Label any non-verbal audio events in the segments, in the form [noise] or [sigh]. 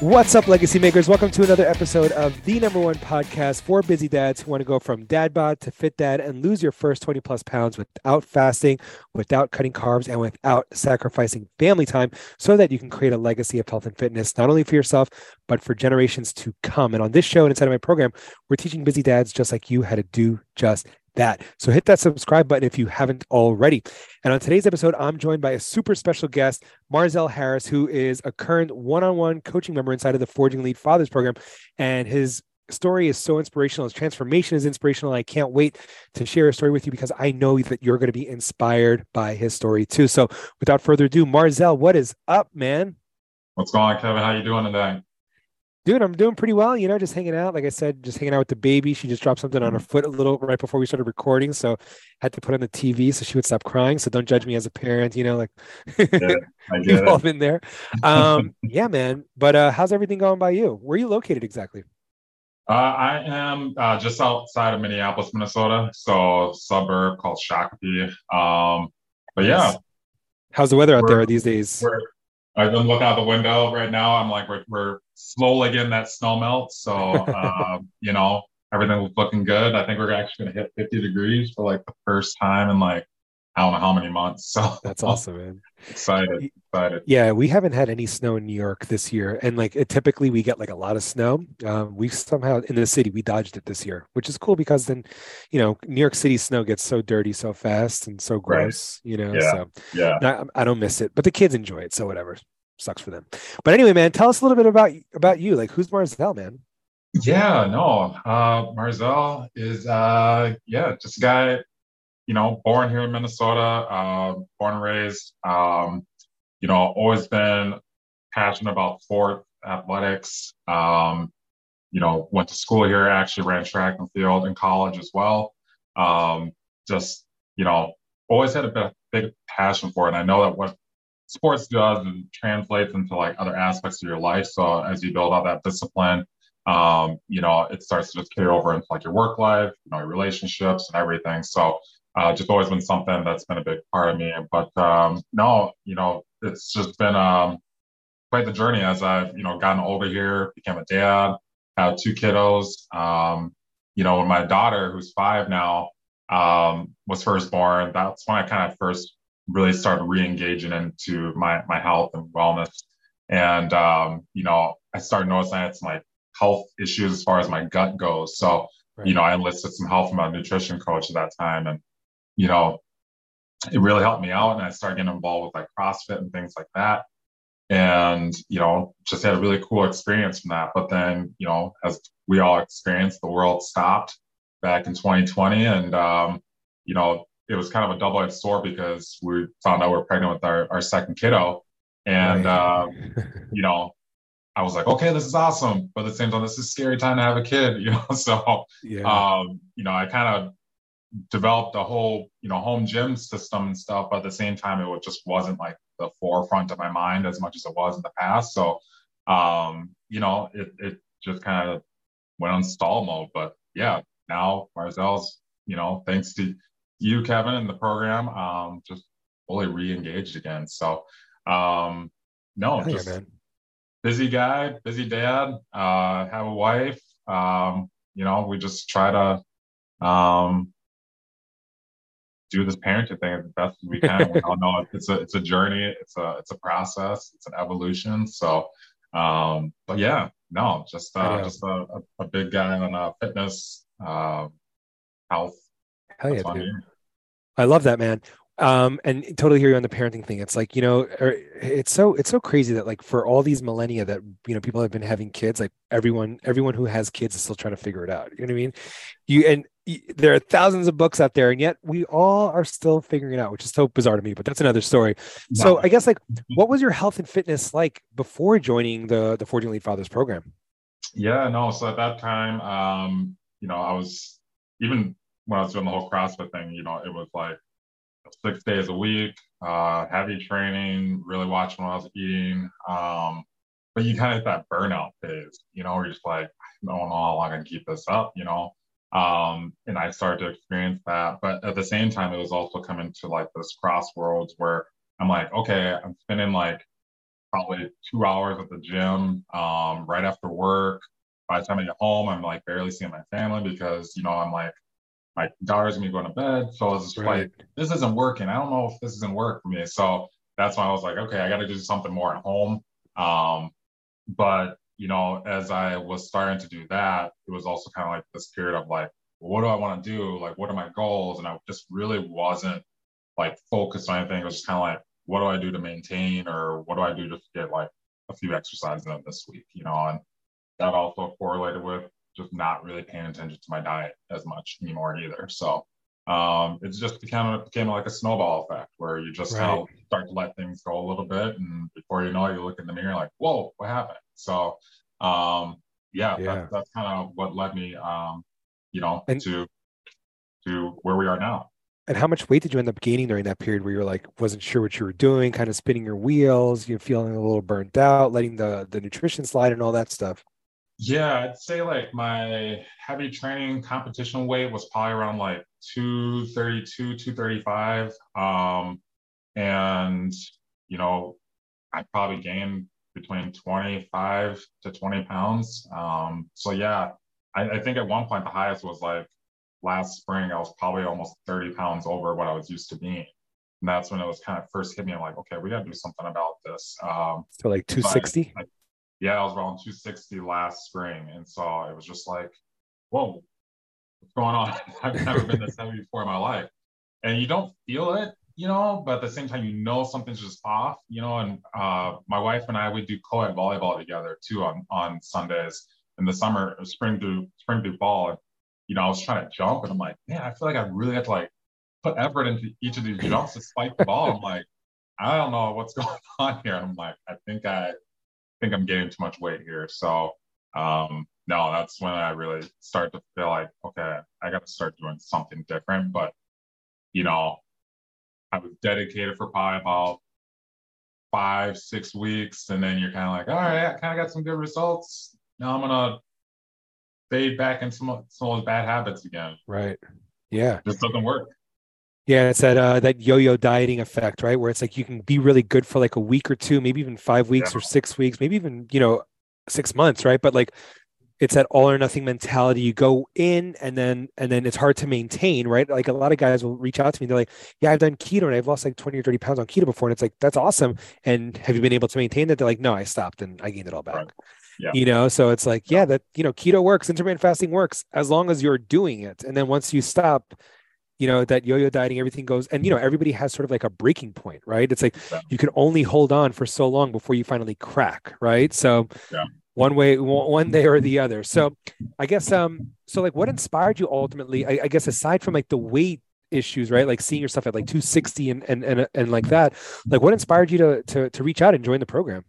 What's up, legacy makers? Welcome to another episode of the number one podcast for busy dads who want to go from dad bod to fit dad and lose your first 20 plus pounds without fasting, without cutting carbs, and without sacrificing family time so that you can create a legacy of health and fitness, not only for yourself, but for generations to come. And on this show and inside of my program, we're teaching busy dads just like you how to do just that. So hit that subscribe button if you haven't already. And on today's episode, I'm joined by a super special guest, Marzel Harris, who is a current one-on-one coaching member inside of the Forging Elite Fathers program. And his story is so inspirational. His transformation is inspirational. I can't wait to share a story with you because I know that you're going to be inspired by his story too. So without further ado, Marzel, what is up, man? What's going on, Kevin? How you doing today? Dude, I'm doing pretty well. You know, just hanging out. Like I said, just hanging out with the baby. She just dropped something on her mm-hmm. foot a little right before we started recording, so I had to put on the TV so she would stop crying. So don't judge me as a parent. You know, like yeah, we've all been there. Um, [laughs] yeah, man. But uh, how's everything going by you? Where are you located exactly? Uh, I am uh, just outside of Minneapolis, Minnesota, so suburb called Shakopee. Um, but yeah, how's the weather out there these days? I've been looking out the window right now. I'm like, we're, we're slowly getting that snow melt. So, [laughs] um, you know, everything was looking good. I think we're actually going to hit 50 degrees for like the first time in like, I don't know how many months. So [laughs] that's awesome, man. excited, excited. Yeah, we haven't had any snow in New York this year, and like it, typically we get like a lot of snow. Um, we somehow in the city we dodged it this year, which is cool because then, you know, New York City snow gets so dirty so fast and so gross. Right. You know, yeah. so yeah, I, I don't miss it, but the kids enjoy it, so whatever sucks for them. But anyway, man, tell us a little bit about about you. Like, who's Marzel, man? Yeah, no, uh, Marzel is uh, yeah, just a guy, you know, born here in Minnesota, uh, born and raised. Um, you know, always been passionate about sport, athletics. Um, you know, went to school here, actually ran track and field in college as well. Um, just, you know, always had a big, big passion for it. And I know that what sports does and translates into like other aspects of your life. So as you build out that discipline, um, you know, it starts to just carry over into like your work life, you know, your relationships and everything. So uh, just always been something that's been a big part of me. But um, no, you know, it's just been um, quite the journey as I've, you know, gotten older here, became a dad, have two kiddos. Um, you know, when my daughter, who's five now, um, was first born, that's when I kind of first really started re-engaging into my my health and wellness. And um, you know, I started noticing I had some like health issues as far as my gut goes. So, right. you know, I enlisted some help from a nutrition coach at that time. And, you know, it really helped me out. And I started getting involved with like CrossFit and things like that. And, you know, just had a really cool experience from that. But then, you know, as we all experienced, the world stopped back in 2020. And, um, you know, it was kind of a double edged sword because we found out we are pregnant with our, our second kiddo. And, right. uh, [laughs] you know, I was like, okay, this is awesome. But at the same time, this is a scary time to have a kid, [laughs] you know? So, yeah. um, you know, I kind of developed a whole, you know, home gym system and stuff. But at the same time, it just wasn't like the forefront of my mind as much as it was in the past. So, um, you know, it, it just kind of went on stall mode. But yeah, now Marzel's, you know, thanks to you, Kevin, and the program, um, just fully re-engaged again. So, um, no, just yeah, busy guy, busy dad, uh, have a wife. Um, you know, we just try to, um, do this parenting thing as best as we can. we all know it's a it's a journey, it's a it's a process, it's an evolution. So, um, but yeah, no, just uh, just a, a, big guy on uh, fitness, uh, health. Hell yeah, dude. I love that, man. Um, and totally hear you on the parenting thing. It's like, you know, er, it's so, it's so crazy that like for all these millennia that, you know, people have been having kids, like everyone, everyone who has kids is still trying to figure it out. You know what I mean? You, and there are thousands of books out there and yet we all are still figuring it out, which is so bizarre to me, but that's another story. So I guess like, what was your health and fitness like before joining the, the Forging Elite Fathers program? Yeah, no. So at that time, um, you know, I was even when I was doing the whole CrossFit thing, you know, it was like six days a week, uh, heavy training, really watching what I was eating. Um, but you kind of hit that burnout phase, you know, where you're just like, I don't know how long I can keep this up, you know. Um, and I started to experience that. But at the same time, it was also coming to like this crossroads where I'm like, okay, I'm spending like probably two hours at the gym um, right after work. By the time I get home, I'm like barely seeing my family because, you know, I'm like, my daughter's gonna be going to bed. So I was just right. like, this isn't working. I don't know if this isn't work for me. So that's why I was like, okay, I got to do something more at home. Um, but you know, as I was starting to do that, it was also kind of like this period of like, what do I want to do? Like, what are my goals? And I just really wasn't like focused on anything. It was just kind of like, what do I do to maintain, or what do I do just to get like a few exercises in this week? You know, and that also correlated with just not really paying attention to my diet as much anymore either. So um, it's just became became like a snowball effect where you just right. kind of start to let things go a little bit, and before you know it, you look in the mirror like, "Whoa, what happened?" So um, yeah, yeah. That, that's kind of what led me, um, you know, and, to to where we are now. And how much weight did you end up gaining during that period where you're like wasn't sure what you were doing, kind of spinning your wheels, you know, feeling a little burnt out, letting the the nutrition slide and all that stuff? Yeah, I'd say like my heavy training competition weight was probably around like 232, 235. Um, and, you know, I probably gained between 25 to 20 pounds. Um, so yeah, I, I think at one point the highest was like last spring, I was probably almost 30 pounds over what I was used to being. And that's when it was kind of first hit me. I'm like, okay, we got to do something about this. Um, so like 260? But, yeah, I was around 260 last spring. And so it was just like, whoa, what's going on? [laughs] I've never been this heavy before in my life. And you don't feel it, you know, but at the same time, you know something's just off, you know. And uh, my wife and I, we do co-ed volleyball together too on, on Sundays in the summer, spring through spring through fall. And, you know, I was trying to jump and I'm like, man, I feel like I really have to like put effort into each of these [clears throat] jumps to spike the ball. I'm like, I don't know what's [laughs] going on here. And I'm like, I think I think I'm getting too much weight here. So um, no, that's when I really start to feel like, okay, I got to start doing something different. But you know, I was dedicated for probably about five, six weeks, and then you're kind of like, all right, I kind of got some good results. Now I'm gonna fade back into some, some of those bad habits again. Right. Yeah. This doesn't work. Yeah, it's that uh, that yo-yo dieting effect, right? Where it's like you can be really good for like a week or two, maybe even five weeks yeah. or six weeks, maybe even you know six months, right? But like it's that all or nothing mentality. You go in and then and then it's hard to maintain, right? Like a lot of guys will reach out to me. They're like, "Yeah, I've done keto and I've lost like twenty or thirty pounds on keto before," and it's like that's awesome. And have you been able to maintain that? They're like, "No, I stopped and I gained it all back." Right. Yeah. You know, so it's like, yeah, that you know, keto works, intermittent fasting works as long as you're doing it. And then once you stop, you know that yo-yo dieting everything goes and you know everybody has sort of like a breaking point right it's like yeah. you can only hold on for so long before you finally crack right so yeah. One way one day or the other so i guess um so like what inspired you ultimately I, I guess aside from like the weight issues right like seeing yourself at like 260 and and and, and like that like what inspired you to, to to reach out and join the program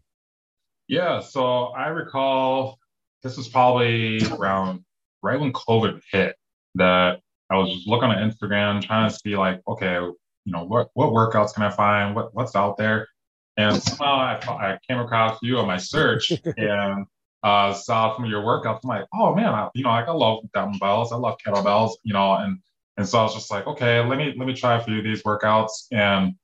yeah so i recall this was probably around right when covid hit that I was just looking on Instagram, trying to see like, okay, you know, what what workouts can I find? What what's out there? And somehow I, I came across you on my search [laughs] and uh, saw some of your workouts. I'm like, oh man, I, you know, like I love dumbbells, I love kettlebells, you know, and and so I was just like, okay, let me let me try a few of these workouts, and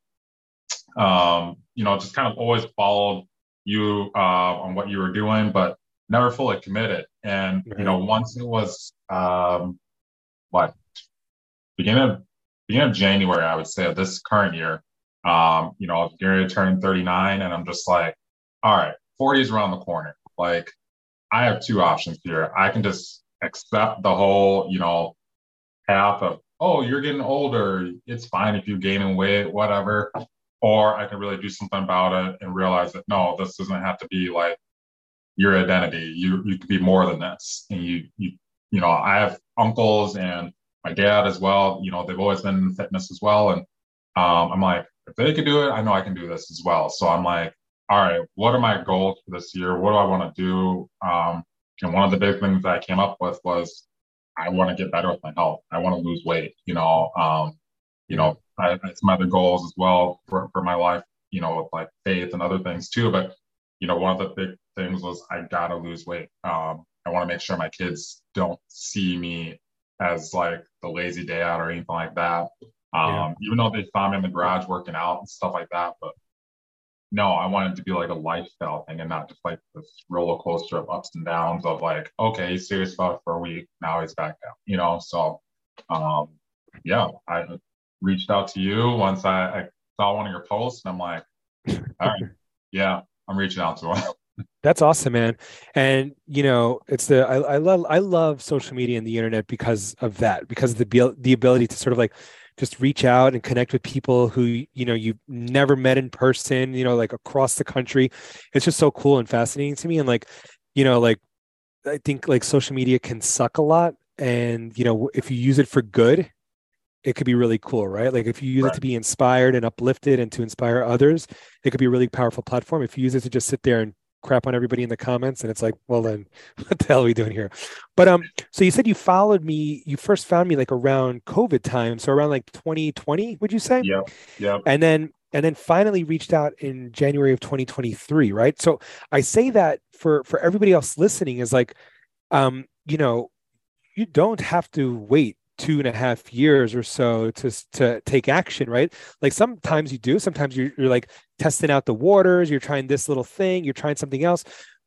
um, you know, just kind of always followed you uh, on what you were doing, but never fully committed. And you know, once it was um, what beginning of beginning of January, I would say of this current year. Um, you know, I was getting to turn 39, and I'm just like, all right, 40 is around the corner. Like, I have two options here. I can just accept the whole, you know, path of, oh, you're getting older. It's fine if you're gaining weight, whatever. Or I can really do something about it and realize that no, this doesn't have to be like your identity. You you could be more than this. And you you you know, I have uncles and my dad as well. You know, they've always been in fitness as well. And um, I'm like, if they could do it, I know I can do this as well. So I'm like, all right, what are my goals for this year? What do I want to do? Um, and one of the big things that I came up with was I want to get better with my health. I want to lose weight. You know, um, you know, I, my other goals as well for, for my life. You know, with like faith and other things too. But you know, one of the big things was I gotta lose weight. Um, I want to make sure my kids don't see me as like the lazy day out or anything like that. Um, yeah. Even though they saw me in the garage working out and stuff like that, but no, I want it to be like a lifestyle thing and not just like this roller coaster of ups and downs of like, okay, he's serious about it for a week, now he's back down, you know? So, um, yeah, I reached out to you once I, I saw one of your posts and I'm like, [laughs] all right, yeah, I'm reaching out to him. [laughs] That's awesome, man. And you know, it's the I, I love I love social media and the internet because of that, because of the the ability to sort of like just reach out and connect with people who you know you've never met in person you know like across the country. It's just so cool and fascinating to me. And like you know like i think like social media can suck a lot. And you know if you use it for good it could be really cool right? Like if you use right. it to be inspired and uplifted and to inspire others it could be a really powerful platform. If you use it to just sit there and crap on everybody in the comments and it's like well then [laughs] what the hell are we doing here? But um so you said you followed me you first found me like around covid time so around like 2020 would you say? Yeah yeah and then and then finally reached out in january of 2023 right? So i say that for for everybody else listening is like um you know you don't have to wait two and a half years or so to to take action right? Like sometimes you do sometimes you're, you're like testing out the waters you're trying this little thing you're trying something else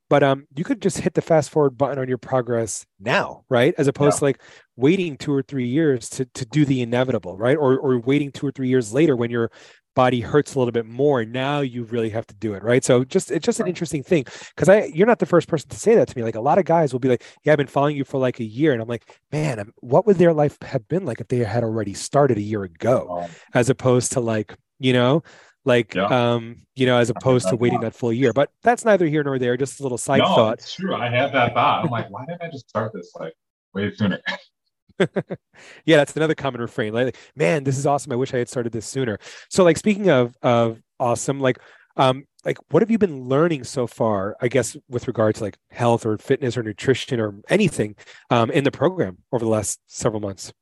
but um you could just hit the fast forward button on your progress now right? As opposed yeah. to like waiting two or three years to to do the inevitable right? Or or waiting two or three years later when you're body hurts a little bit more now you really have to do it right? So just it's just an interesting thing because i you're not the first person to say that to me like a lot of guys will be like yeah i've been following you for like a year and i'm like man what would their life have been like if they had already started a year ago? As opposed to like you know like yeah. um you know as opposed to waiting that full year but that's neither here nor there just a little side no, thought. it's true i had that thought i'm like why didn't i just start this like way sooner [laughs] [laughs] yeah, that's another common refrain. Like, man, this is awesome. I wish I had started this sooner. So, like, speaking of of awesome, like, um, like, what have you been learning so far? I guess with regard to like health or fitness or nutrition or anything um, in the program over the last several months.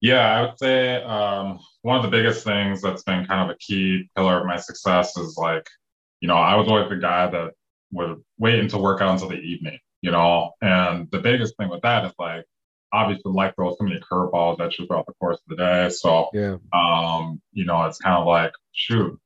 Yeah, I would say um, one of the biggest things that's been kind of a key pillar of my success is like, you know, I was always the guy that would wait until workout until the evening, you know, and the biggest thing with that is like obviously life throws so many curveballs at you throughout the course of the day. So, yeah. um, you know, it's kind of like, shoot,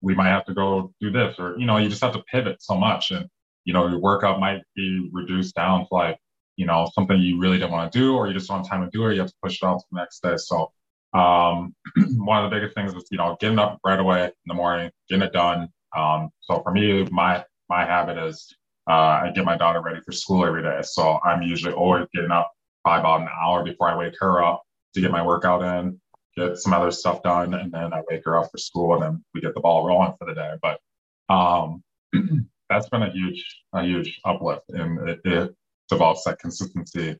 we might have to go do this, or you know, you just have to pivot so much, and you know, your workout might be reduced down to like, you know, something you really don't want to do, or you just don't have time to do it. You have to push it off to the next day. So, um, [clears throat] one of the biggest things is you know getting up right away in the morning, getting it done. Um, so for me, my my habit is uh, I get my daughter ready for school every day. So I'm usually always getting up probably about an hour before I wake her up to get my workout in, get some other stuff done, and then I wake her up for school, and then we get the ball rolling for the day. But um, [clears throat] that's been a huge, a huge uplift, and it, it develops that consistency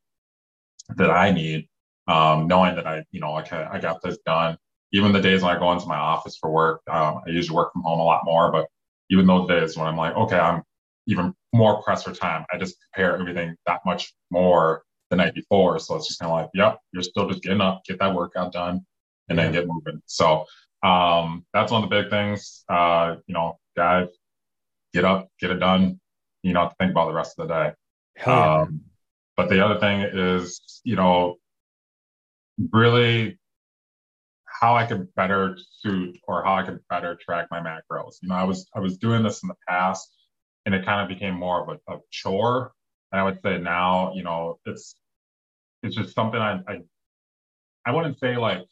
that I need, um, knowing that I, you know, okay, I got this done. Even the days when I go into my office for work, um, I usually work from home a lot more, but even those days when I'm like, okay, I'm even more pressed for time, I just prepare everything that much more the night before. So it's just kind of like, yep, you're still just getting up, get that workout done, and then get moving. So um, that's one of the big things. Uh, you know, guys, get up, get it done. You know, think about the rest of the day. Yeah. Um, but the other thing is, you know, really how I could better suit or how I could better track my macros. You know, I was I was doing this in the past, and it kind of became more of a, a chore. And I would say now, you know, it's it's just something I, I I wouldn't say like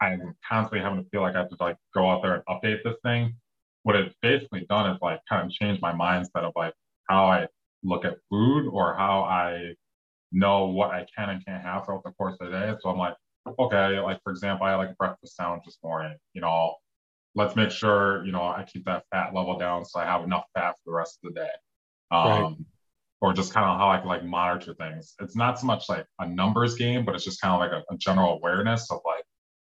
I'm constantly having to feel like I have to like go out there and update this thing. What it's basically done is like kind of change my mindset of like how I look at food or how I know what I can and can't have throughout the course of the day. So I'm like, okay, like for example, I had like a breakfast sandwich this morning. You know, let's make sure you know I keep that fat level down so I have enough fat for the rest of the day. Um, right or just kind of how I can like monitor things. It's not so much like a numbers game, but it's just kind of like a, a general awareness of like,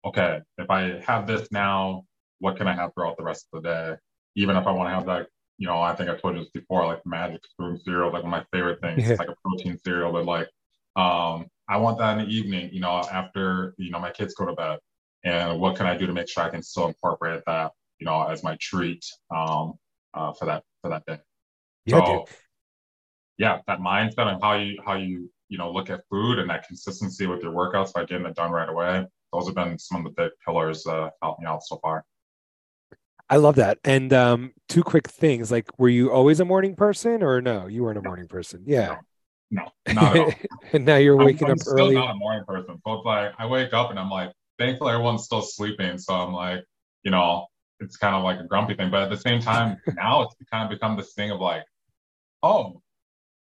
okay, if I have this now, what can I have throughout the rest of the day? Even if I want to have that, you know, I think I told you this before, like magic spoon cereal, like one of my favorite things. Yeah. It's like a protein cereal, but like Um, I want that in the evening, you know, after you know my kids go to bed. And what can I do to make sure I can still incorporate that, you know, as my treat um, uh, for that for that day. Yeah, so, dude. Yeah, that mindset and how you how you you know look at food and that consistency with your workouts by getting it done right away. Those have been some of the big pillars uh, help me out so far. I love that. And um, two quick things: like, were you always a morning person, or no? You weren't a morning person. Yeah. No, no not at all. and [laughs] now you're waking I'm, I'm up still early. Not a morning person. So it's like I wake up and I'm like, thankfully everyone's still sleeping, so I'm like, you know, it's kind of like a grumpy thing. But at the same time, [laughs] now it's kind of become this thing of like, oh,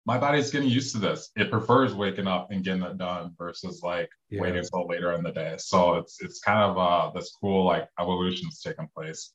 my body's getting used to this. It prefers waking up and getting it done versus like yeah. waiting until later in the day. So it's it's kind of uh this cool like evolution's taking place.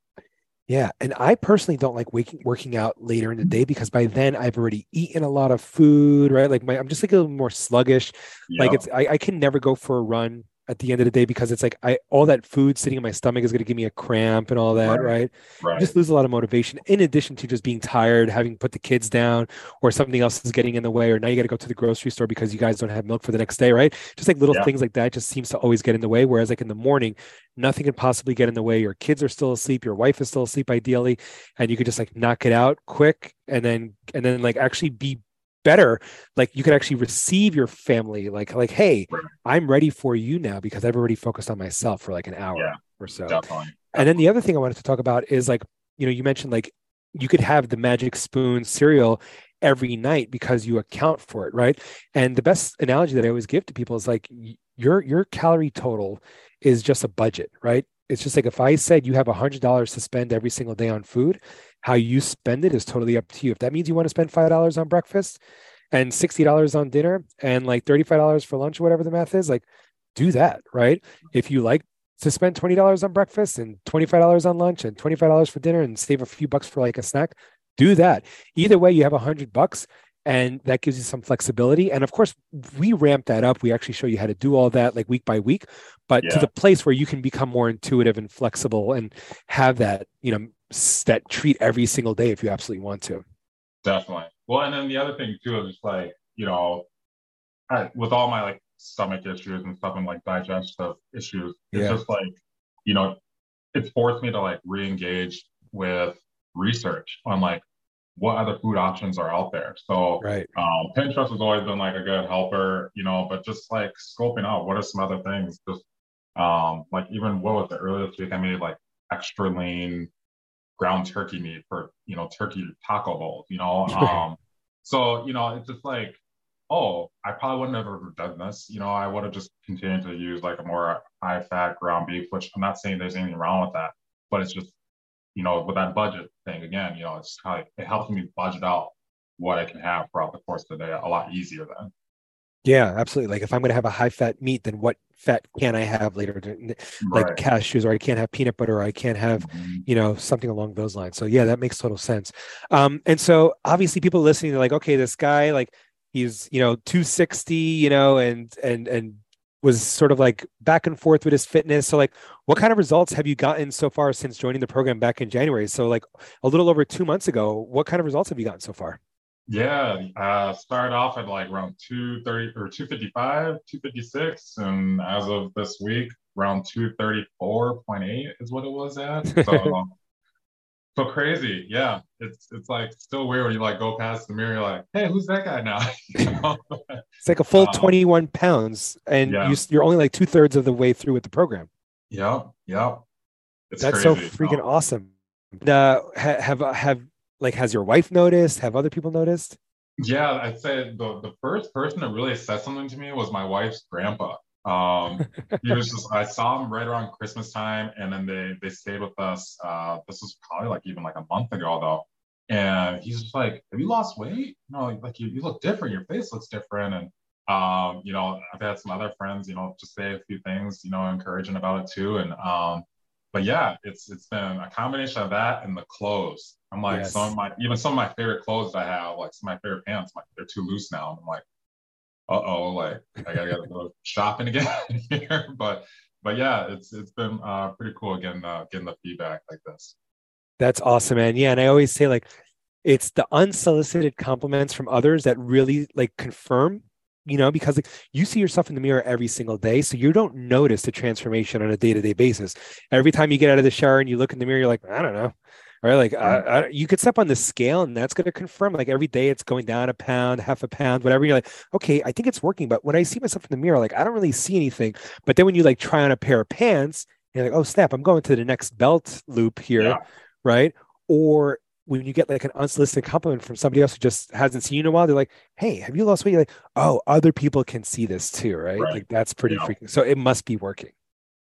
Yeah, and I personally don't like waking working out later in the day because by then I've already eaten a lot of food, right? Like my I'm just like a little more sluggish. Yep. Like it's I, I can never go for a run at the end of the day because it's like I all that food sitting in my stomach is going to give me a cramp and all that, right? Right. right. just lose a lot of motivation. In addition to just being tired, having put the kids down, or something else is getting in the way, or now you got to go to the grocery store because you guys don't have milk for the next day, right? Just like little yeah. things like that just seems to always get in the way. Whereas like in the morning, nothing can possibly get in the way. Your kids are still asleep, your wife is still asleep, ideally, and you could just like knock it out quick and then and then like actually be better like you could actually receive your family like like hey i'm ready for you now because i've already focused on myself for like an hour yeah, or so. definitely. and then the other thing i wanted to talk about is like you know you mentioned like you could have the magic spoon cereal every night because you account for it right? And the best analogy that i always give to people is like your your calorie total is just a budget right? It's just like if i said you have a hundred dollars to spend every single day on food how you spend it is totally up to you. If that means you want to spend five dollars on breakfast and sixty dollars on dinner and like thirty-five dollars for lunch or whatever the math is, like do that, right? If you like to spend twenty dollars on breakfast and twenty-five dollars on lunch and twenty-five dollars for dinner and save a few bucks for like a snack, do that. Either way, you have a hundred bucks and that gives you some flexibility and of course we ramp that up we actually show you how to do all that like week by week but yeah. to the place where you can become more intuitive and flexible and have that you know that treat every single day if you absolutely want to. Definitely. Well, and then the other thing too is just like you know, I, with all my like stomach issues and stuff and like digestive issues, it's yeah. just like you know, it's forced me to like re-engage with research on like what other food options are out there. So right. um, Pinterest has always been like a good helper, you know, but just like scoping out what are some other things. Just um, like even what was the earliest week I made like extra lean ground turkey meat for you know turkey taco bowls you know? [laughs] Um so you know it's just like oh i probably wouldn't have ever done this. You know i would have just continued to use like a more high fat ground beef which i'm not saying there's anything wrong with that but it's just you know with that budget thing again you know it's kind of it helps me budget out what i can have throughout the course of the day a lot easier then yeah, absolutely. Like if I'm going to have a high fat meat, then what fat can I have later? Like right. cashews, or I can't have peanut butter, or I can't have, mm-hmm. you know, something along those lines. So yeah, that makes total sense. Um, and so obviously people listening, they're like, okay, this guy, like he's, you know, 260, you know, and and and was sort of like back and forth with his fitness. So like what kind of results have you gotten so far since joining the program back in January? So like a little over two months ago, what kind of results have you gotten so far? Yeah, uh, started off at like around 230 or 255, 256, and as of this week, around 234.8 is what it was at. So, [laughs] so crazy. Yeah, it's it's like still weird when you like go past the mirror, like, hey, who's that guy now? [laughs] it's like a full um, 21 pounds, and yeah. you, you're only like two thirds of the way through with the program. Yep, yep. It's That's crazy. so freaking oh. awesome. Uh, have have like has your wife noticed? Have other people noticed? Yeah i'd say the, the first person that really said something to me was my wife's grandpa. Um he was just i saw him right around christmas time and then they they stayed with us uh this was probably like even like a month ago though. And he's just like have you lost weight? No like you, you look different. Your face looks different. And um you know i've had some other friends you know just say a few things you know encouraging about it too. And um but yeah, it's it's been a combination of that and the clothes. I'm like yes. some of my even some of my favorite clothes I have, like some of my favorite pants, like they're too loose now. I'm like, uh oh, like I gotta, gotta go [laughs] shopping again [laughs] here. But but yeah, it's it's been uh, pretty cool getting uh, getting the feedback like this. That's awesome, man. Yeah, and I always say like it's the unsolicited compliments from others that really like confirm you know, because like, you see yourself in the mirror every single day. So you don't notice the transformation on a day to day basis. Every time you get out of the shower and you look in the mirror, you're like, I don't know. Right. Like I, I, you could step on the scale and that's going to confirm like every day it's going down a pound, half a pound, whatever. You're like, okay, I think it's working. But when I see myself in the mirror, like I don't really see anything. But then when you like try on a pair of pants, you're like, oh, snap, I'm going to the next belt loop here. Yeah. Right. Or when you get like an unsolicited compliment from somebody else who just hasn't seen you in a while, they're like, "Hey, have you lost weight?" You're like, "Oh, other people can see this too, right?" right. Like that's pretty yeah. freaking. So it must be working.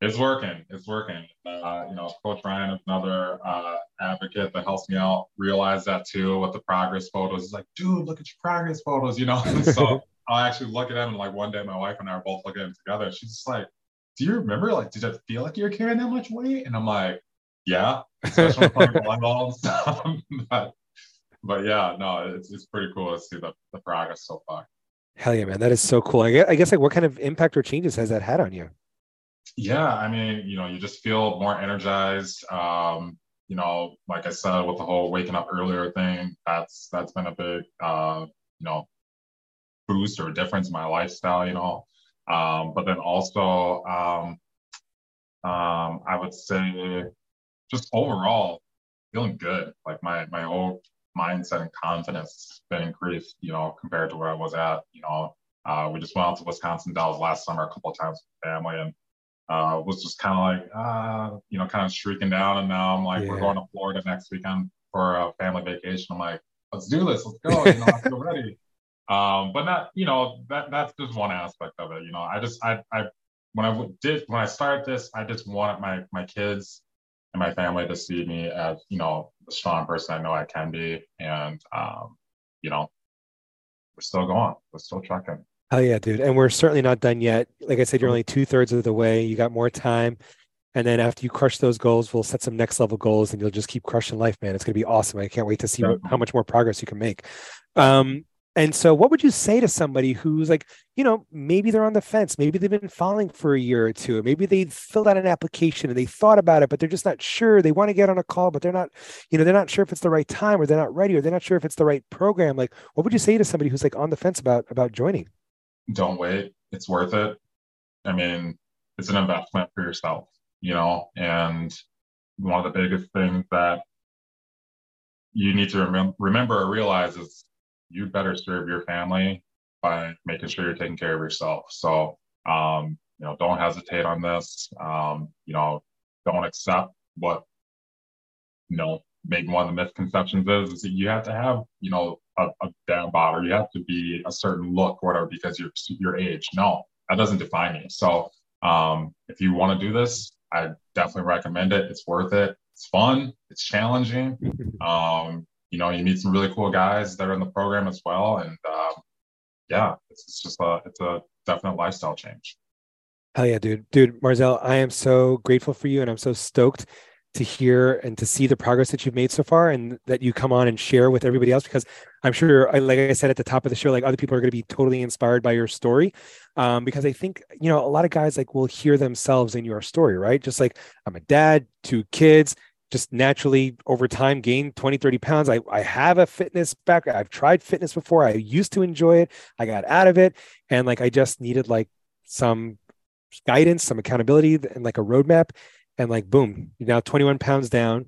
It's working. It's working. Uh, you know, Coach Ryan is another uh, advocate that helps me out realize that too with the progress photos. He's like, "Dude, look at your progress photos," you know. [laughs] so I'll actually look at them, and like one day, my wife and I are both looking at them together. She's just like, "Do you remember? Like, did it feel like you were carrying that much weight?" And I'm like, "Yeah." especially playing volleyball and stuff. but, but yeah, no, it's, it's pretty cool to see the, the progress so far. Hell yeah, man. That is so cool. I guess, I guess like what kind of impact or changes has that had on you? Yeah, I mean, you know, you just feel more energized. Um, you know, like I said, with the whole waking up earlier thing, that's that's been a big uh, you know, boost or difference in my lifestyle, you know. Um, but then also um, um, I would say just overall feeling good. Like my my whole mindset and confidence has been increased, you know, compared to where I was at. You know, uh, we just went out to Wisconsin Dells last summer a couple of times with family and uh, was just kind of like, uh, you know, kind of streaking down. And now I'm like, yeah. we're going to Florida next weekend for a family vacation. I'm like, let's do this, let's go. You know, I feel ready. [laughs] Um, but not, you know, that that's just one aspect of it. You know, I just I I when I did when I started this, I just wanted my my kids and my family to see me as you know the strong person I know I can be, and um, you know we're still going, we're still trucking. Hell yeah, dude! And we're certainly not done yet. Like I said, you're only two thirds of the way. You got more time. And then after you crush those goals, we'll set some next level goals, and you'll just keep crushing life, man. It's gonna be awesome. I can't wait to see what, how much more progress you can make. Um, and so, what would you say to somebody who's like, you know, maybe they're on the fence, maybe they've been following for a year or two, maybe they filled out an application and they thought about it, but they're just not sure. They want to get on a call, but they're not, you know, they're not sure if it's the right time or they're not ready or they're not sure if it's the right program. Like, what would you say to somebody who's like on the fence about about joining? Don't wait. It's worth it. I mean, it's an investment for yourself, you know, and one of the biggest things that you need to remem- remember or realize is you better serve your family by making sure you're taking care of yourself. So, um, you know, don't hesitate on this. Um, you know, don't accept what, you know, maybe one of the misconceptions is, is that you have to have, you know, a, a down bod or you have to be a certain look or whatever because you're your age. No, that doesn't define you. So, um, if you want to do this, I definitely recommend it. It's worth it. It's fun. It's challenging. [laughs] Um, you know, you meet some really cool guys that are in the program as well. And um, yeah, it's, it's just a, it's a definite lifestyle change. Hell yeah, dude. Dude, Marzel, I am so grateful for you and I'm so stoked to hear and to see the progress that you've made so far and that you come on and share with everybody else because I'm sure, like I said at the top of the show, like other people are going to be totally inspired by your story. Um, because I think, you know, a lot of guys like will hear themselves in your story, right? Just like I'm a dad, two kids, just naturally over time gained 20 30 pounds I, I have a fitness background. i've tried fitness before i used to enjoy it i got out of it and like i just needed like some guidance some accountability and like a roadmap and like boom you're now 21 pounds down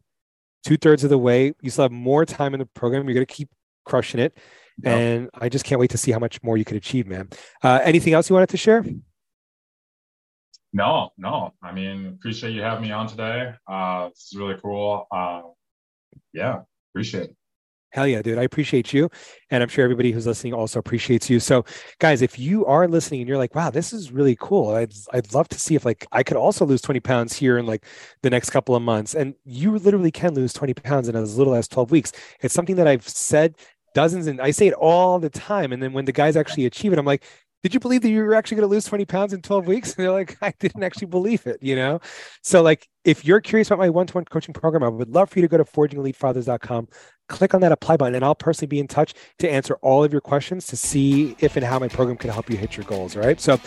two-thirds of the way you still have more time in the program you're going to keep crushing it yep. and i just can't wait to see how much more you could achieve man uh, anything else you wanted to share no, no. I mean, appreciate you having me on today. Uh, this is really cool. Uh, yeah, appreciate it. Hell yeah, dude. I appreciate you. And I'm sure everybody who's listening also appreciates you. So, guys, if you are listening and you're like, wow, this is really cool. I'd, I'd love to see if like I could also lose 20 pounds here in like the next couple of months. And you literally can lose 20 pounds in as little as 12 weeks. It's something that I've said dozens and I say it all the time. And then when the guys actually achieve it, I'm like, did you believe that you were actually going to lose 20 pounds in 12 weeks? And they're like, [laughs] I didn't actually believe it, you know? So, like, if you're curious about my one to one coaching program, I would love for you to go to forgingelitefathers.com, click on that apply button, and I'll personally be in touch to answer all of your questions to see if and how my program can help you hit your goals. All right. So,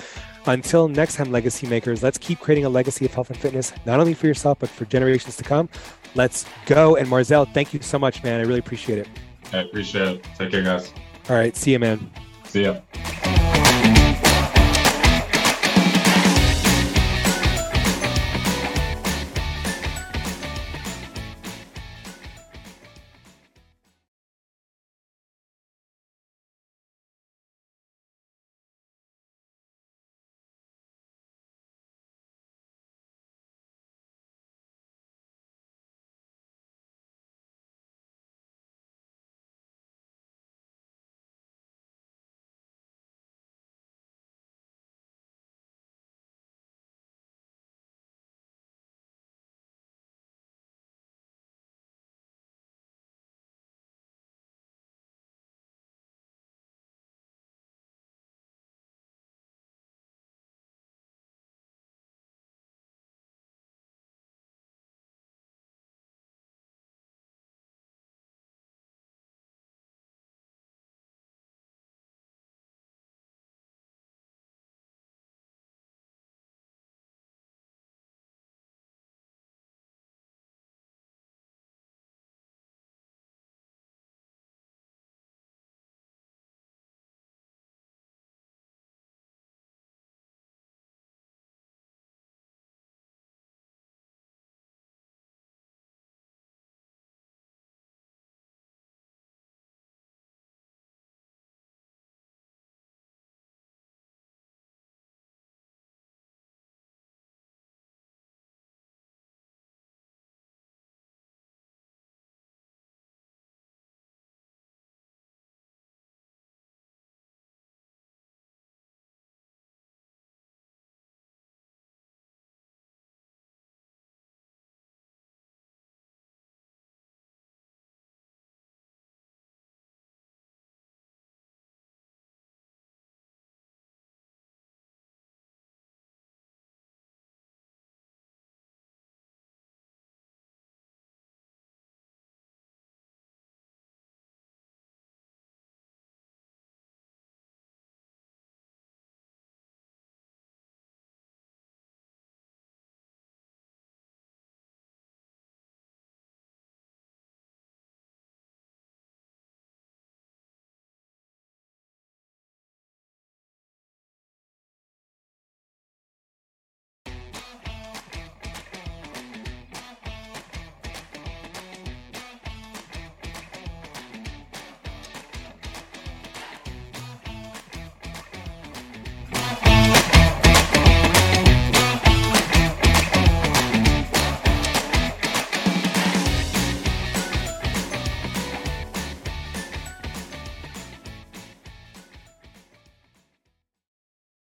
until next time, legacy makers, let's keep creating a legacy of health and fitness, not only for yourself, but for generations to come. Let's go. And Marzel, thank you so much, man. I really appreciate it. I appreciate it. Take care, guys. All right. See you, man. See ya.